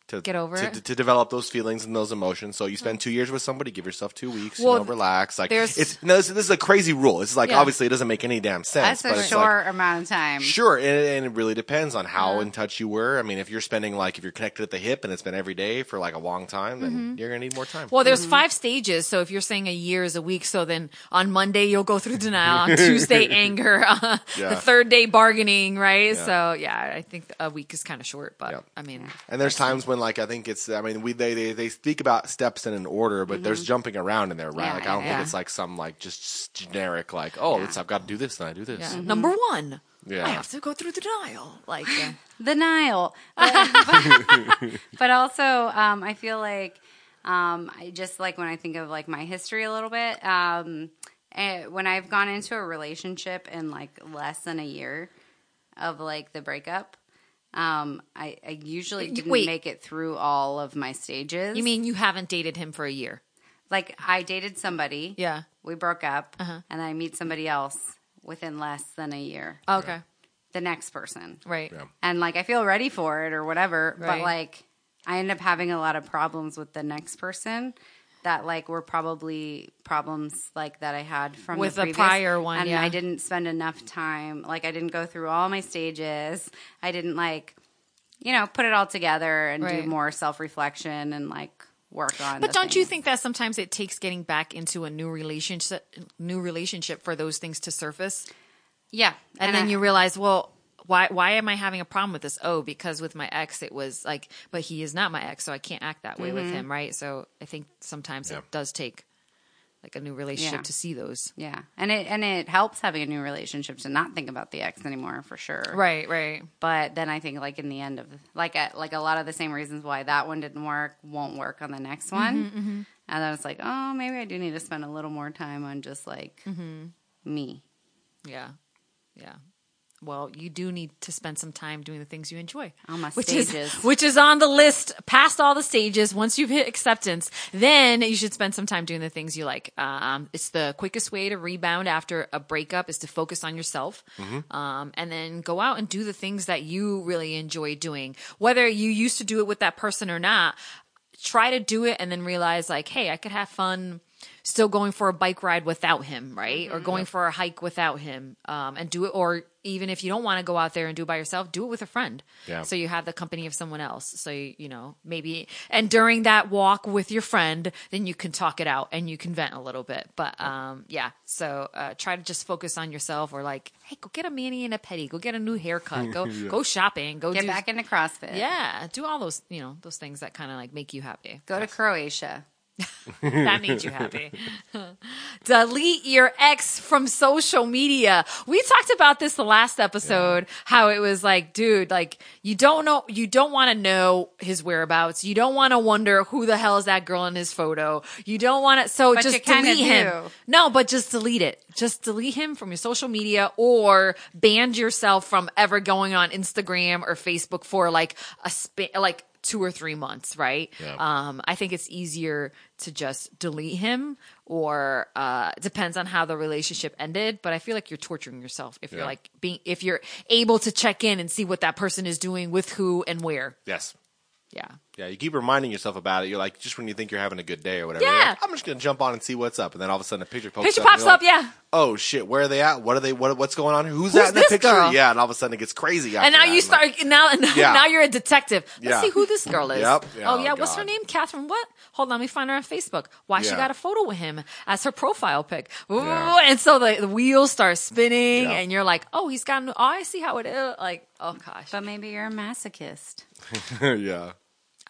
to Get over to, it. to, develop those feelings and those emotions. So you spend two years with somebody, give yourself two weeks. Well, you know, relax. Like there's- it's no, this, this is a crazy rule. It's like Yeah. obviously it doesn't make any damn sense. That's but a it's like, short amount of time. Sure, and, and it really depends on how in touch you were. I mean, if you're spending like if you're connected at the hip and it's been every day for like a long time, then you're gonna need more time. Well, there's five stages. So if you're saying a year is a week, so then on Monday you'll go through denial, on *laughs* Tuesday anger, uh, *laughs* Yeah. the third day bargaining, right? Yeah. So yeah, I think a week is kind of short, but Yeah. I mean, And there's times when, like, I think it's. I mean, we they they, they speak about steps in an order, but there's jumping around in there, right? Yeah, like, I don't yeah, think yeah. it's like some like just generic, like, oh, Yeah. it's, I've got to do this, then I do this. yeah. number one, Yeah. I have to go through the denial. Like, *laughs* yeah. Denial. *laughs* But, *laughs* but also, um, I feel like um, I just like when I think of like my history a little bit. Um, eh, when I've gone into a relationship in like less than a year of like the breakup, um, I, I usually didn't Wait. make it through all of my stages. you mean you haven't dated him for a year? like I dated somebody? Yeah. We broke up, Uh-huh. and I meet somebody else within less than a year. Okay. The next person. Right. Yeah. and like I feel ready for it or whatever. Right. But like I end up having a lot of problems with the next person that like were probably problems like that I had from With the, previous, prior one, and yeah. I didn't spend enough time. Like I didn't go through all my stages. I didn't like you know put it all together and Right. do more self reflection and like work on. But don't you think that sometimes it takes getting back into a new relationship, new relationship for those things to surface? Yeah, and, then I- you realize, well, why why am I having a problem with this? Oh, because with my ex, it was like, but he is not my ex, so I can't act that way Mm-hmm. with him, right? So I think sometimes Yeah. it does take like a new relationship Yeah. to see those. Yeah, and it and it helps having a new relationship to not think about the ex anymore for sure. Right, right. But then I think like in the end of like a, like a lot of the same reasons why that one didn't work won't work on the next one. Mm-hmm, And then it's like, oh, maybe I do need to spend a little more time on just like Mm-hmm. me. Yeah, yeah. Well, you do need to spend some time doing the things you enjoy. On my which stages. is which is on the list past all the stages. Once you've hit acceptance, then you should spend some time doing the things you like. Um, it's the quickest way to rebound after a breakup is to focus on yourself, um, and then go out and do the things that you really enjoy doing. Whether you used to do it with that person or not, try to do it and then realize like, hey, I could have fun still going for a bike ride without him, right? Or going for a hike without him, um, and do it. Or even if you don't want to go out there and do it by yourself, do it with a friend. Yeah. So you have the company of someone else. So you, you know maybe and during that walk with your friend, then you can talk it out and you can vent a little bit. But um, yeah. So uh, try to just focus on yourself, or like, hey, go get a mani and a pedi, go get a new haircut, go *laughs* go shopping, go Get do back into CrossFit. yeah, do all those you know those things that kind of like make you happy Go to Croatia. *laughs* that made you happy. *laughs* Delete your ex from social media. We talked about this the last episode, how it was like, dude, like you don't know, you don't want to know his whereabouts. You don't want to wonder who the hell is that girl in his photo. You don't want to, so But just delete him. do. No, but just delete it. Just delete him from your social media or ban yourself from ever going on Instagram or Facebook for like a span, like two or three months, right? Yeah. Um, I think it's easier to just delete him or uh it depends on how the relationship ended, but I feel like you're torturing yourself if you're like being if you're able to check in and see what that person is doing with who and where. Yes. Yeah. Yeah, you keep reminding yourself about it. You're like, just when you think you're having a good day or whatever, Yeah. like, I'm just gonna jump on and see what's up, and then all of a sudden a picture pops Picture up. and pops up, like, yeah. Oh shit, where are they at? What are they? What, what's going on? Who's, Who's that in the picture? girl? Yeah, and all of a sudden it gets crazy. And now that. you start now now, *laughs* Yeah. now you're a detective. Let's Yeah. see who this girl is. Yep. Oh, yeah, oh oh, yeah, what's her name? Catherine. What? Hold on, let me find her on Facebook. Why she got a photo with him as her profile pic? Ooh, Yeah. And so the, the wheels start spinning, Yeah. and you're like, oh, he's got. Oh, I see how it is. Like, oh gosh, But maybe you're a masochist. *laughs* yeah.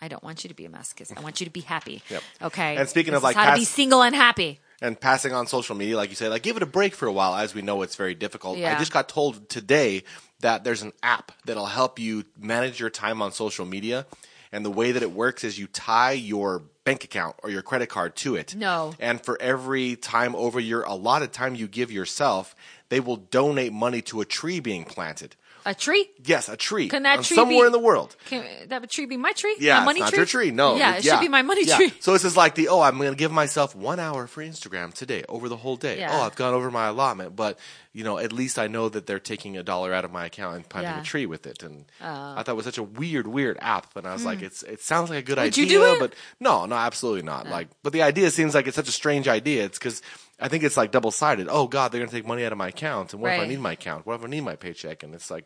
I don't want you to be a masochist. I want you to be happy. *laughs* Yep. Okay. And speaking This of, like, how to be single and happy. and passing on social media, like you say, like give it a break for a while, as we know it's very difficult. Yeah. I just got told today that there's an app that'll help you manage your time on social media, and the way that it works is you tie your bank account or your credit card to it. No. And for every time over your allotted time you give yourself, they will donate money to a tree being planted. A tree? Yes, a tree. Can that on tree somewhere be- in the world. Can that tree be my tree? Yeah, my money it's not tree? your tree. No, Yeah, it should be my money Yeah. tree. So it's just like the oh, I'm going to give myself one hour for Instagram today over the whole day. Yeah. Oh, I've gone over my allotment, but you know, at least I know that they're taking a dollar out of my account and planting Yeah. Oh. a tree with it. And I thought it was such a weird, weird app. And I was like, it's it sounds like a good Hmm. Would you idea, do it? but no, no, absolutely not. Like, but the idea seems like it's such a strange idea. It's because. I think it's like double sided. Oh God, they're gonna take money out of my account, and what if I need my account? What if I need my paycheck? And it's like,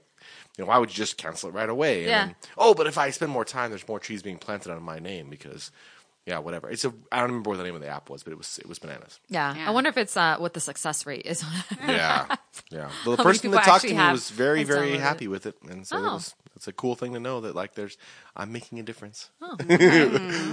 you know, why would you just cancel it right away? And Yeah. then, oh, but if I spend more time, there's more trees being planted on my name because, yeah, whatever. It's a I don't remember what the name of the app was, but it was it was bananas. Yeah. Yeah. I wonder if it's uh, what the success rate is. Yeah, *laughs* yeah. Well, the How person that talked to me was very very downloaded happy with it, and so it Oh. was it's a cool thing to know that like there's I'm making a difference Oh, *laughs* All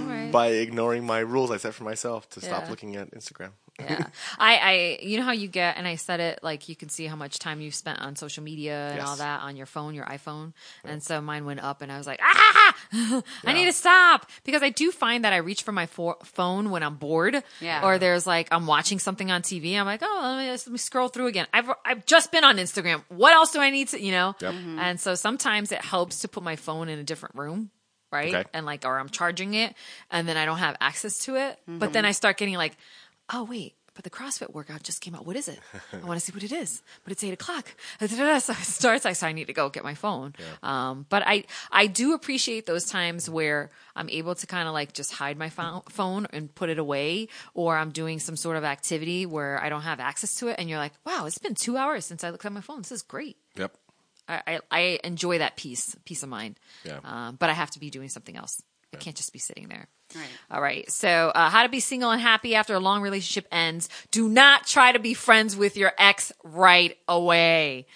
right. by ignoring my rules I set for myself to stop looking at Instagram. Yeah. *laughs* I, I, you know how you get, and I said it like you can see how much time you've spent on social media and Yes. all that on your phone, your iPhone. And so mine went up, and I was like, ah, I need to stop because I do find that I reach for my fo- phone when I'm bored. Yeah. Or there's like, I'm watching something on TV. I'm like, oh, let me, let me scroll through again. I've, I've just been on Instagram. What else do I need to, you know? Yep. And so sometimes it helps to put my phone in a different room. Right. Okay. And like, or I'm charging it and then I don't have access to it. But then I start getting like, oh, wait, but the CrossFit workout just came out. What is it? *laughs* I want to see what it is. But it's eight o'clock. *laughs* So it starts. Like, so I need to go get my phone. Um, but I, I do appreciate those times where I'm able to kind of like just hide my phone, phone and put it away, or I'm doing some sort of activity where I don't have access to it. And you're like, wow, it's been two hours since I looked at my phone. This is great. Yep. I, I, I enjoy that peace, peace of mind. Yeah. Um, but I have to be doing something else. I can't just be sitting there. Right. All right. So, uh, how to be single and happy after a long relationship ends. Do not try to be friends with your ex right away.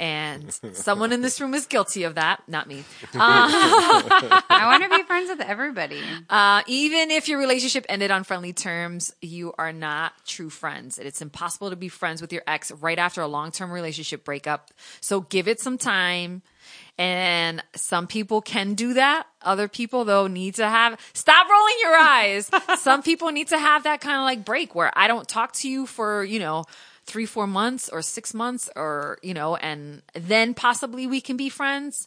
And *laughs* someone in this room is guilty of that, not me. *laughs* I want to be friends with everybody. Uh, even if your relationship ended on friendly terms, you are not true friends. It's impossible to be friends with your ex right after a long term relationship breakup. So give it some time. And some people can do that. Other people, though, need to have, stop rolling your eyes. *laughs* some people need to have that kind of like break where I don't talk to you for, you know, three, four months or six months or, you know, and then possibly we can be friends.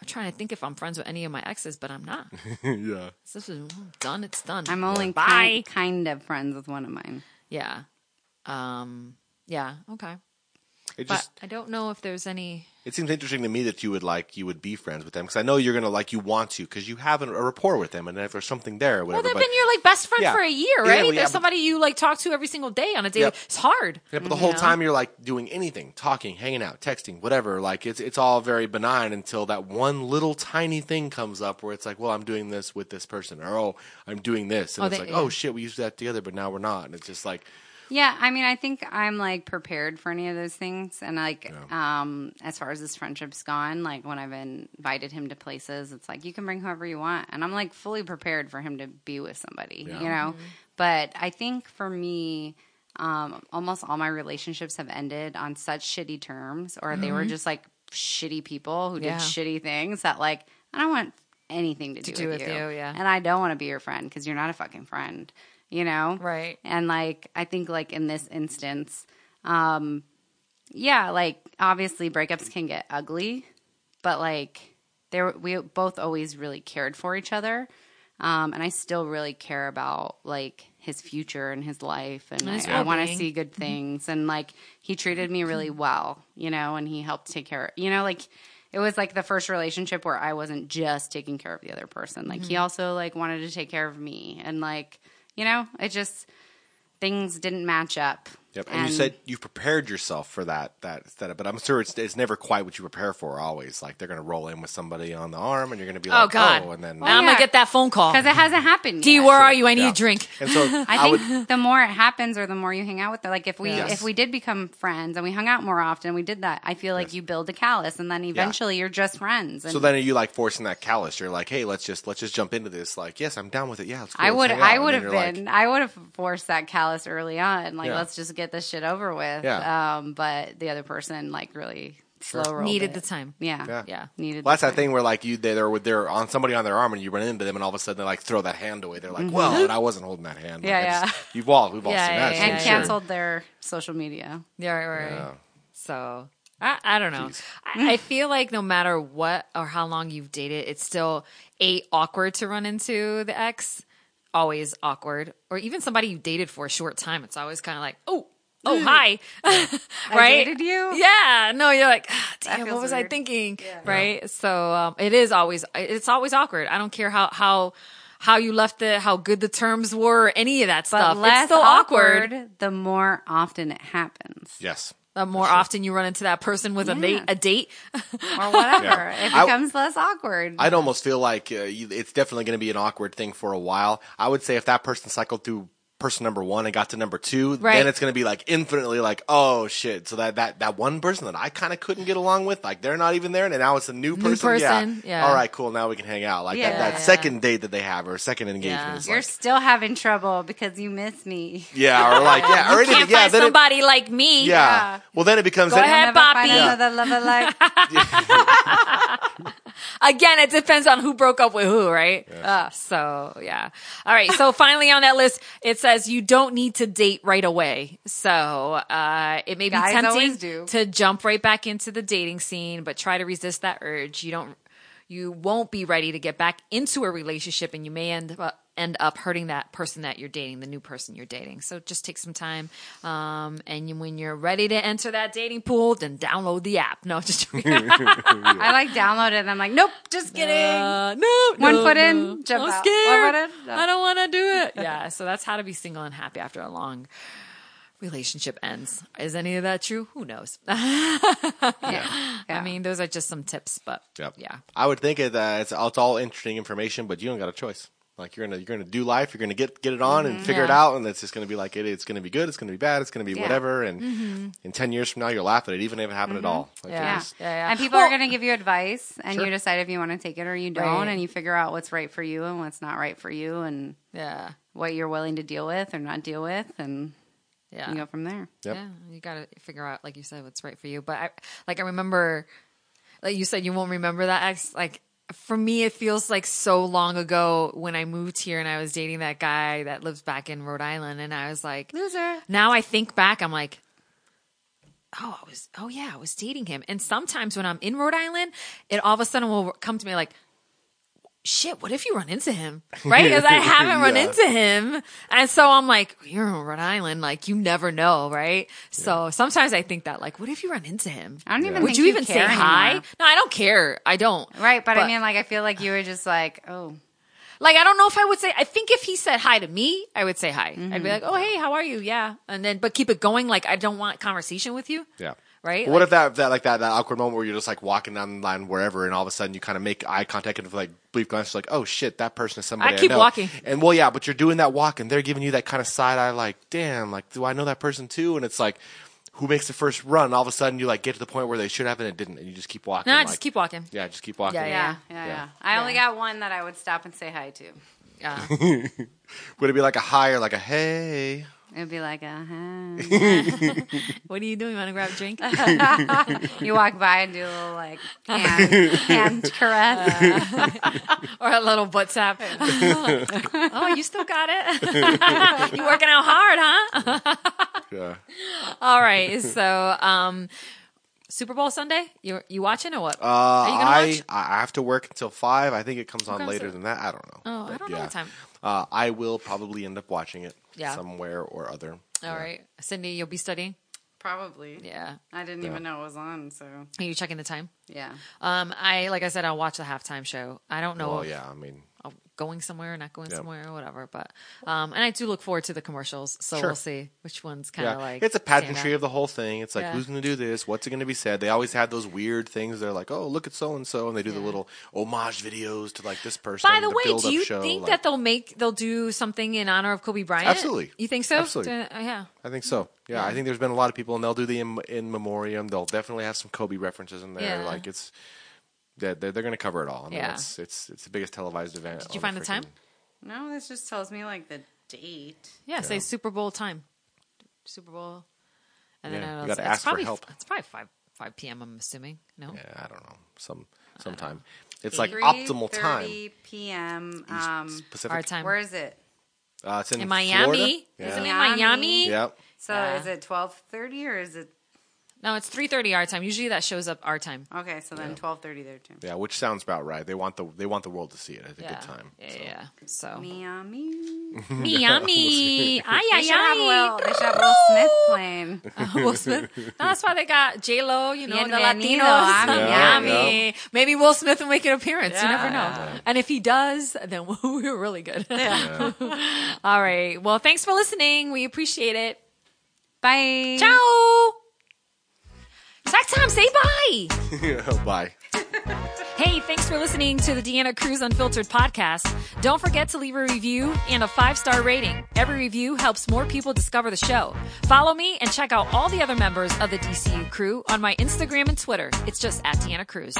I'm trying to think if I'm friends with any of my exes, but I'm not. *laughs* yeah. This is done. It's done. I'm only Bye. kind, kind of friends with one of mine. Yeah. Um. Yeah. Okay. It But just I don't know if there's any. it seems interesting to me that you would like you would be friends with them because I know you're gonna like you want to because you have a, a rapport with them and if there's something there or Well, they've but, been your like best friend Yeah. for a year, Yeah, right? well, yeah, There's somebody you like talk to every single day on a daily. Yep. It's hard. Yeah, but the whole know? time you're like doing anything, talking, hanging out, texting, whatever. Like it's it's all very benign until that one little tiny thing comes up where it's like, well, I'm doing this with this person, or oh, I'm doing this, and Oh, it's they- like, yeah. oh shit, we used that together, but now we're not, and it's just like, Yeah, I mean, I think I'm like prepared for any of those things, and like, um, as far as this friendship's gone, like when I've invited him to places, it's like you can bring whoever you want, and I'm like fully prepared for him to be with somebody, Yeah. you know. But I think for me, um, almost all my relationships have ended on such shitty terms, or they were just like shitty people who did Yeah. shitty things that like I don't want anything to do, do with, with you, you, yeah. and I don't want to be your friend because you're not a fucking friend, you know, Right. and like I think like in this instance, um yeah, like obviously breakups can get ugly, but like there we both always really cared for each other. Um and I still really care about like his future and his life and his I, I want to see good things and like he treated me really well, you know, and he helped take care you know, like it was like the first relationship where I wasn't just taking care of the other person. Like he also like wanted to take care of me, and like you know, it just things didn't match up. Yep. And, you said you prepared yourself for that that setup, but I'm sure it's it's never quite what you prepare for. Always like they're going to roll in with somebody on the arm, and you're going to be like, Oh like, God! oh, and then oh, now I'm yeah. gonna get that phone call. because it hasn't happened. D, yet. where are you? I need Yeah. a drink. And so *laughs* I I think would. the more it happens, or the more you hang out with them. Like if we Yes. if we did become friends and we hung out more often, we did that. I feel like you build a callus, and then eventually you're just friends. And So then are you like forcing that callus? You're like, hey, let's just let's just jump into this. Like, yes, I'm down with it. Yeah, let's go. I let's would. I would have you're like- been I would have forced that callus early on. Like Yeah. let's just get this shit over with. Yeah. Um, but the other person like really slow rolled Needed it. the time. Yeah. Yeah. Yeah. Needed. Well, that's the that time. thing where like you they- they're with they're on somebody on their arm and you run into them and all of a sudden they like throw that hand away. They're like, well, and I wasn't holding that hand. Like, Yeah, yeah. just- *laughs* You've all we've all Yeah, seen yeah, that. yeah, and yeah. sure. canceled their social media. Yeah, right, right. Yeah. So I, I don't know. I, I feel like no matter what or how long you've dated, it's still a awkward to run into the ex. Always awkward, or even somebody you dated for a short time. It's always kind of like, oh, oh, hi, *laughs* right? dated you? Yeah. No, you're like, ah, damn, what feels was I weird. thinking? Right. So um, it is always it's always awkward. I don't care how how. How you left it, how good the terms were, any of that But stuff. less it's still awkward. awkward, the more often it happens. Yes. The more often you run into that person with a Yeah. date, a date, Or *laughs* whatever. Yeah. It I- becomes less awkward. I'd almost feel like uh, you, it's definitely going to be an awkward thing for a while. I would say if that person cycled through person number one and got to number two, Right. then it's going to be like infinitely like, oh shit. So that that that one person that I kind of couldn't get along with, like they're not even there, and now it's a new person. person, yeah. All right, cool. Now we can hang out. Like Yeah. that, that Yeah. second date that they have or second engagement Yeah. is You're like, still having trouble because you miss me. yeah, or like yeah, *laughs* or anything. can't yeah, find then it- somebody like me. yeah. Yeah. Well, then it becomes Go then- ahead. Never find Poppy. another lover like *laughs* *laughs* Again, it depends on who broke up with who, right? Uh, so yeah. All right. So finally on that list, it says you don't need to date right away. So uh, it may be Guys tempting to jump right back into the dating scene, but try to resist that urge. You don't. You won't be ready to get back into a relationship, and you may end up end up hurting that person that you're dating, the new person you're dating. So just take some time, um, and you, when you're ready to enter that dating pool, then download the app. No, just *laughs* I like download it and I'm like, nope, just kidding. Uh, no, One no, foot in, no. jump I'm out. scared. One foot in, no. I don't want to do it. *laughs* Yeah, so that's how to be single and happy after a long relationship ends. Is any of that true? Who knows? *laughs* yeah. I mean, those are just some tips, but Yep. yeah. I would think it, uh, it's, it's all interesting information, but you don't got a choice. Like you're gonna you're gonna do life. You're gonna get get it on and figure it Mm-hmm. Out, and it's just gonna be like it. It's gonna be good. It's gonna be bad. It's gonna be Yeah. whatever. And in ten years from now, you'll laugh at it, even if it happened at all. Like, Mm-hmm. Yeah. was- Yeah, yeah. And people Well- are going to give you advice, and Sure. you decide if you want to take it or you don't, Right. and you figure out what's right for you and what's not right for you, and Yeah. what you're willing to deal with or not deal with, and Yeah. you go from there. Yep. Yeah, you got to figure out, like you said, what's right for you. But I, like, I remember, like you said, you won't remember that ex. Like for me, it feels like so long ago when I moved here and I was dating that guy that lives back in Rhode Island, and I was like, Loser. now I think back, I'm like, oh, I was, oh yeah, I was dating him. And sometimes when I'm in Rhode Island, it all of a sudden will come to me like, shit, what if you run into him? *laughs* Right? Because I haven't run Yeah. into him. And so I'm like, you're in Rhode Island. Like, you never know. Right? So sometimes I think that, like, what if you run into him? I don't even Would think you you even say care hi? No, I don't care. I don't. Right, but, But- I mean, like, I feel like you were just like, oh, Like, I don't know if I would say, I think if he said hi to me, I would say hi. I'd Mm-hmm. be like, oh, hey, how are you? Yeah. And then, but keep it going. Like, I don't want conversation with you. Yeah. Right? What Like- if that, that like that, that awkward moment where you're just like walking down the line wherever, and all of a sudden you kind of make eye contact and like brief glance, like, oh shit, that person is somebody I, I keep know. walking. And well, yeah, but you're doing that walk, and they're giving you that kind of side eye, like, damn, like, do I know that person too? And it's like, who makes the first run? All of a sudden you like get to the point where they should have and it didn't, and you just keep walking. No, like, just keep walking. Yeah, just keep walking. Yeah, yeah, yeah, yeah. Yeah. I only got one that I would stop and say hi to. Yeah. *laughs* Would it be like a hi or like a hey? It'd be like, uh huh. *laughs* what are you doing? You Want to grab a drink? *laughs* you walk by and do a little like hand, *laughs* hand caress. or a little butt tap. oh, you still got it? you working out hard, huh? Yeah. All right. So, um, Super Bowl Sunday, you you watching or what? Uh, Are you gonna I watch? I have to work until five. I think it comes on later than that. I don't know. Oh, I don't know yeah. what time. Uh, I will probably end up watching it Yeah. somewhere or other. All right, Cindy, you'll be studying. Probably. Yeah. I didn't even know it was on. So Are you checking the time? yeah. Um, I like I said, I'll watch the halftime show. I don't know Well, yeah, I mean, I'm going somewhere, or not going Yeah. somewhere, or whatever. But um, and I do look forward to the commercials. So Sure. we'll see which ones kind yeah, of like it's a pageantry of the whole thing. It's like Yeah. who's going to do this? What's it going to be said? They always have those weird things. They're like, oh, look at so and so, and they do the little homage videos to like this person. By the way, do you show, think like- that they'll make they'll do something in honor of Kobe Bryant? Absolutely. You think so? Absolutely. Uh, yeah. I think so. Yeah, Yeah. I think there's been a lot of people, and they'll do the in, in memoriam. They'll definitely have some Kobe references in there. Yeah. Like it's they're, they're, going to cover it all. I mean, Yeah. it's it's it's the biggest televised event. Did you find the time? freaking- No, this just tells me like the date. Yeah, say Super Bowl time. Super Bowl. And Yeah, then you it'll- gotta it's ask for probably, help. It's probably five five p.m. I'm assuming. No. Yeah, I don't know. Some sometime. It's like optimal time. Three p.m. East Um, Pacific. Our time. where is it? Uh, it's in, in Miami. Florida. Isn't it Yeah. Miami? Miami? Yep. So Yeah. is it twelve thirty or is it No, it's three thirty our time. Usually that shows up our time. okay? So then twelve thirty their time. Yeah, which sounds about right. They want the they want the world to see it at a Yeah. good time. Yeah, so. yeah. So Miami. *laughs* Miami. *laughs* Ay, They ay, should have ay. They should have Will Smith playing. *laughs* Uh, will Smith. No, that's why they got J Lo. You know, the Bienvenido Latinos. a Miami. Yeah, Maybe Will Smith will make an appearance. You never know. Yeah. And if he does, then we're really good. All right. Well, thanks for listening. We appreciate it. Bye. Ciao. Zach Tom, say bye. *laughs* Bye. Hey, thanks for listening to the Deanna Cruz Unfiltered podcast. Don't forget to leave a review and a five star rating. Every review helps more people discover the show. Follow me and check out all the other members of the DCU crew on my Instagram and Twitter. It's just at Deanna Cruz.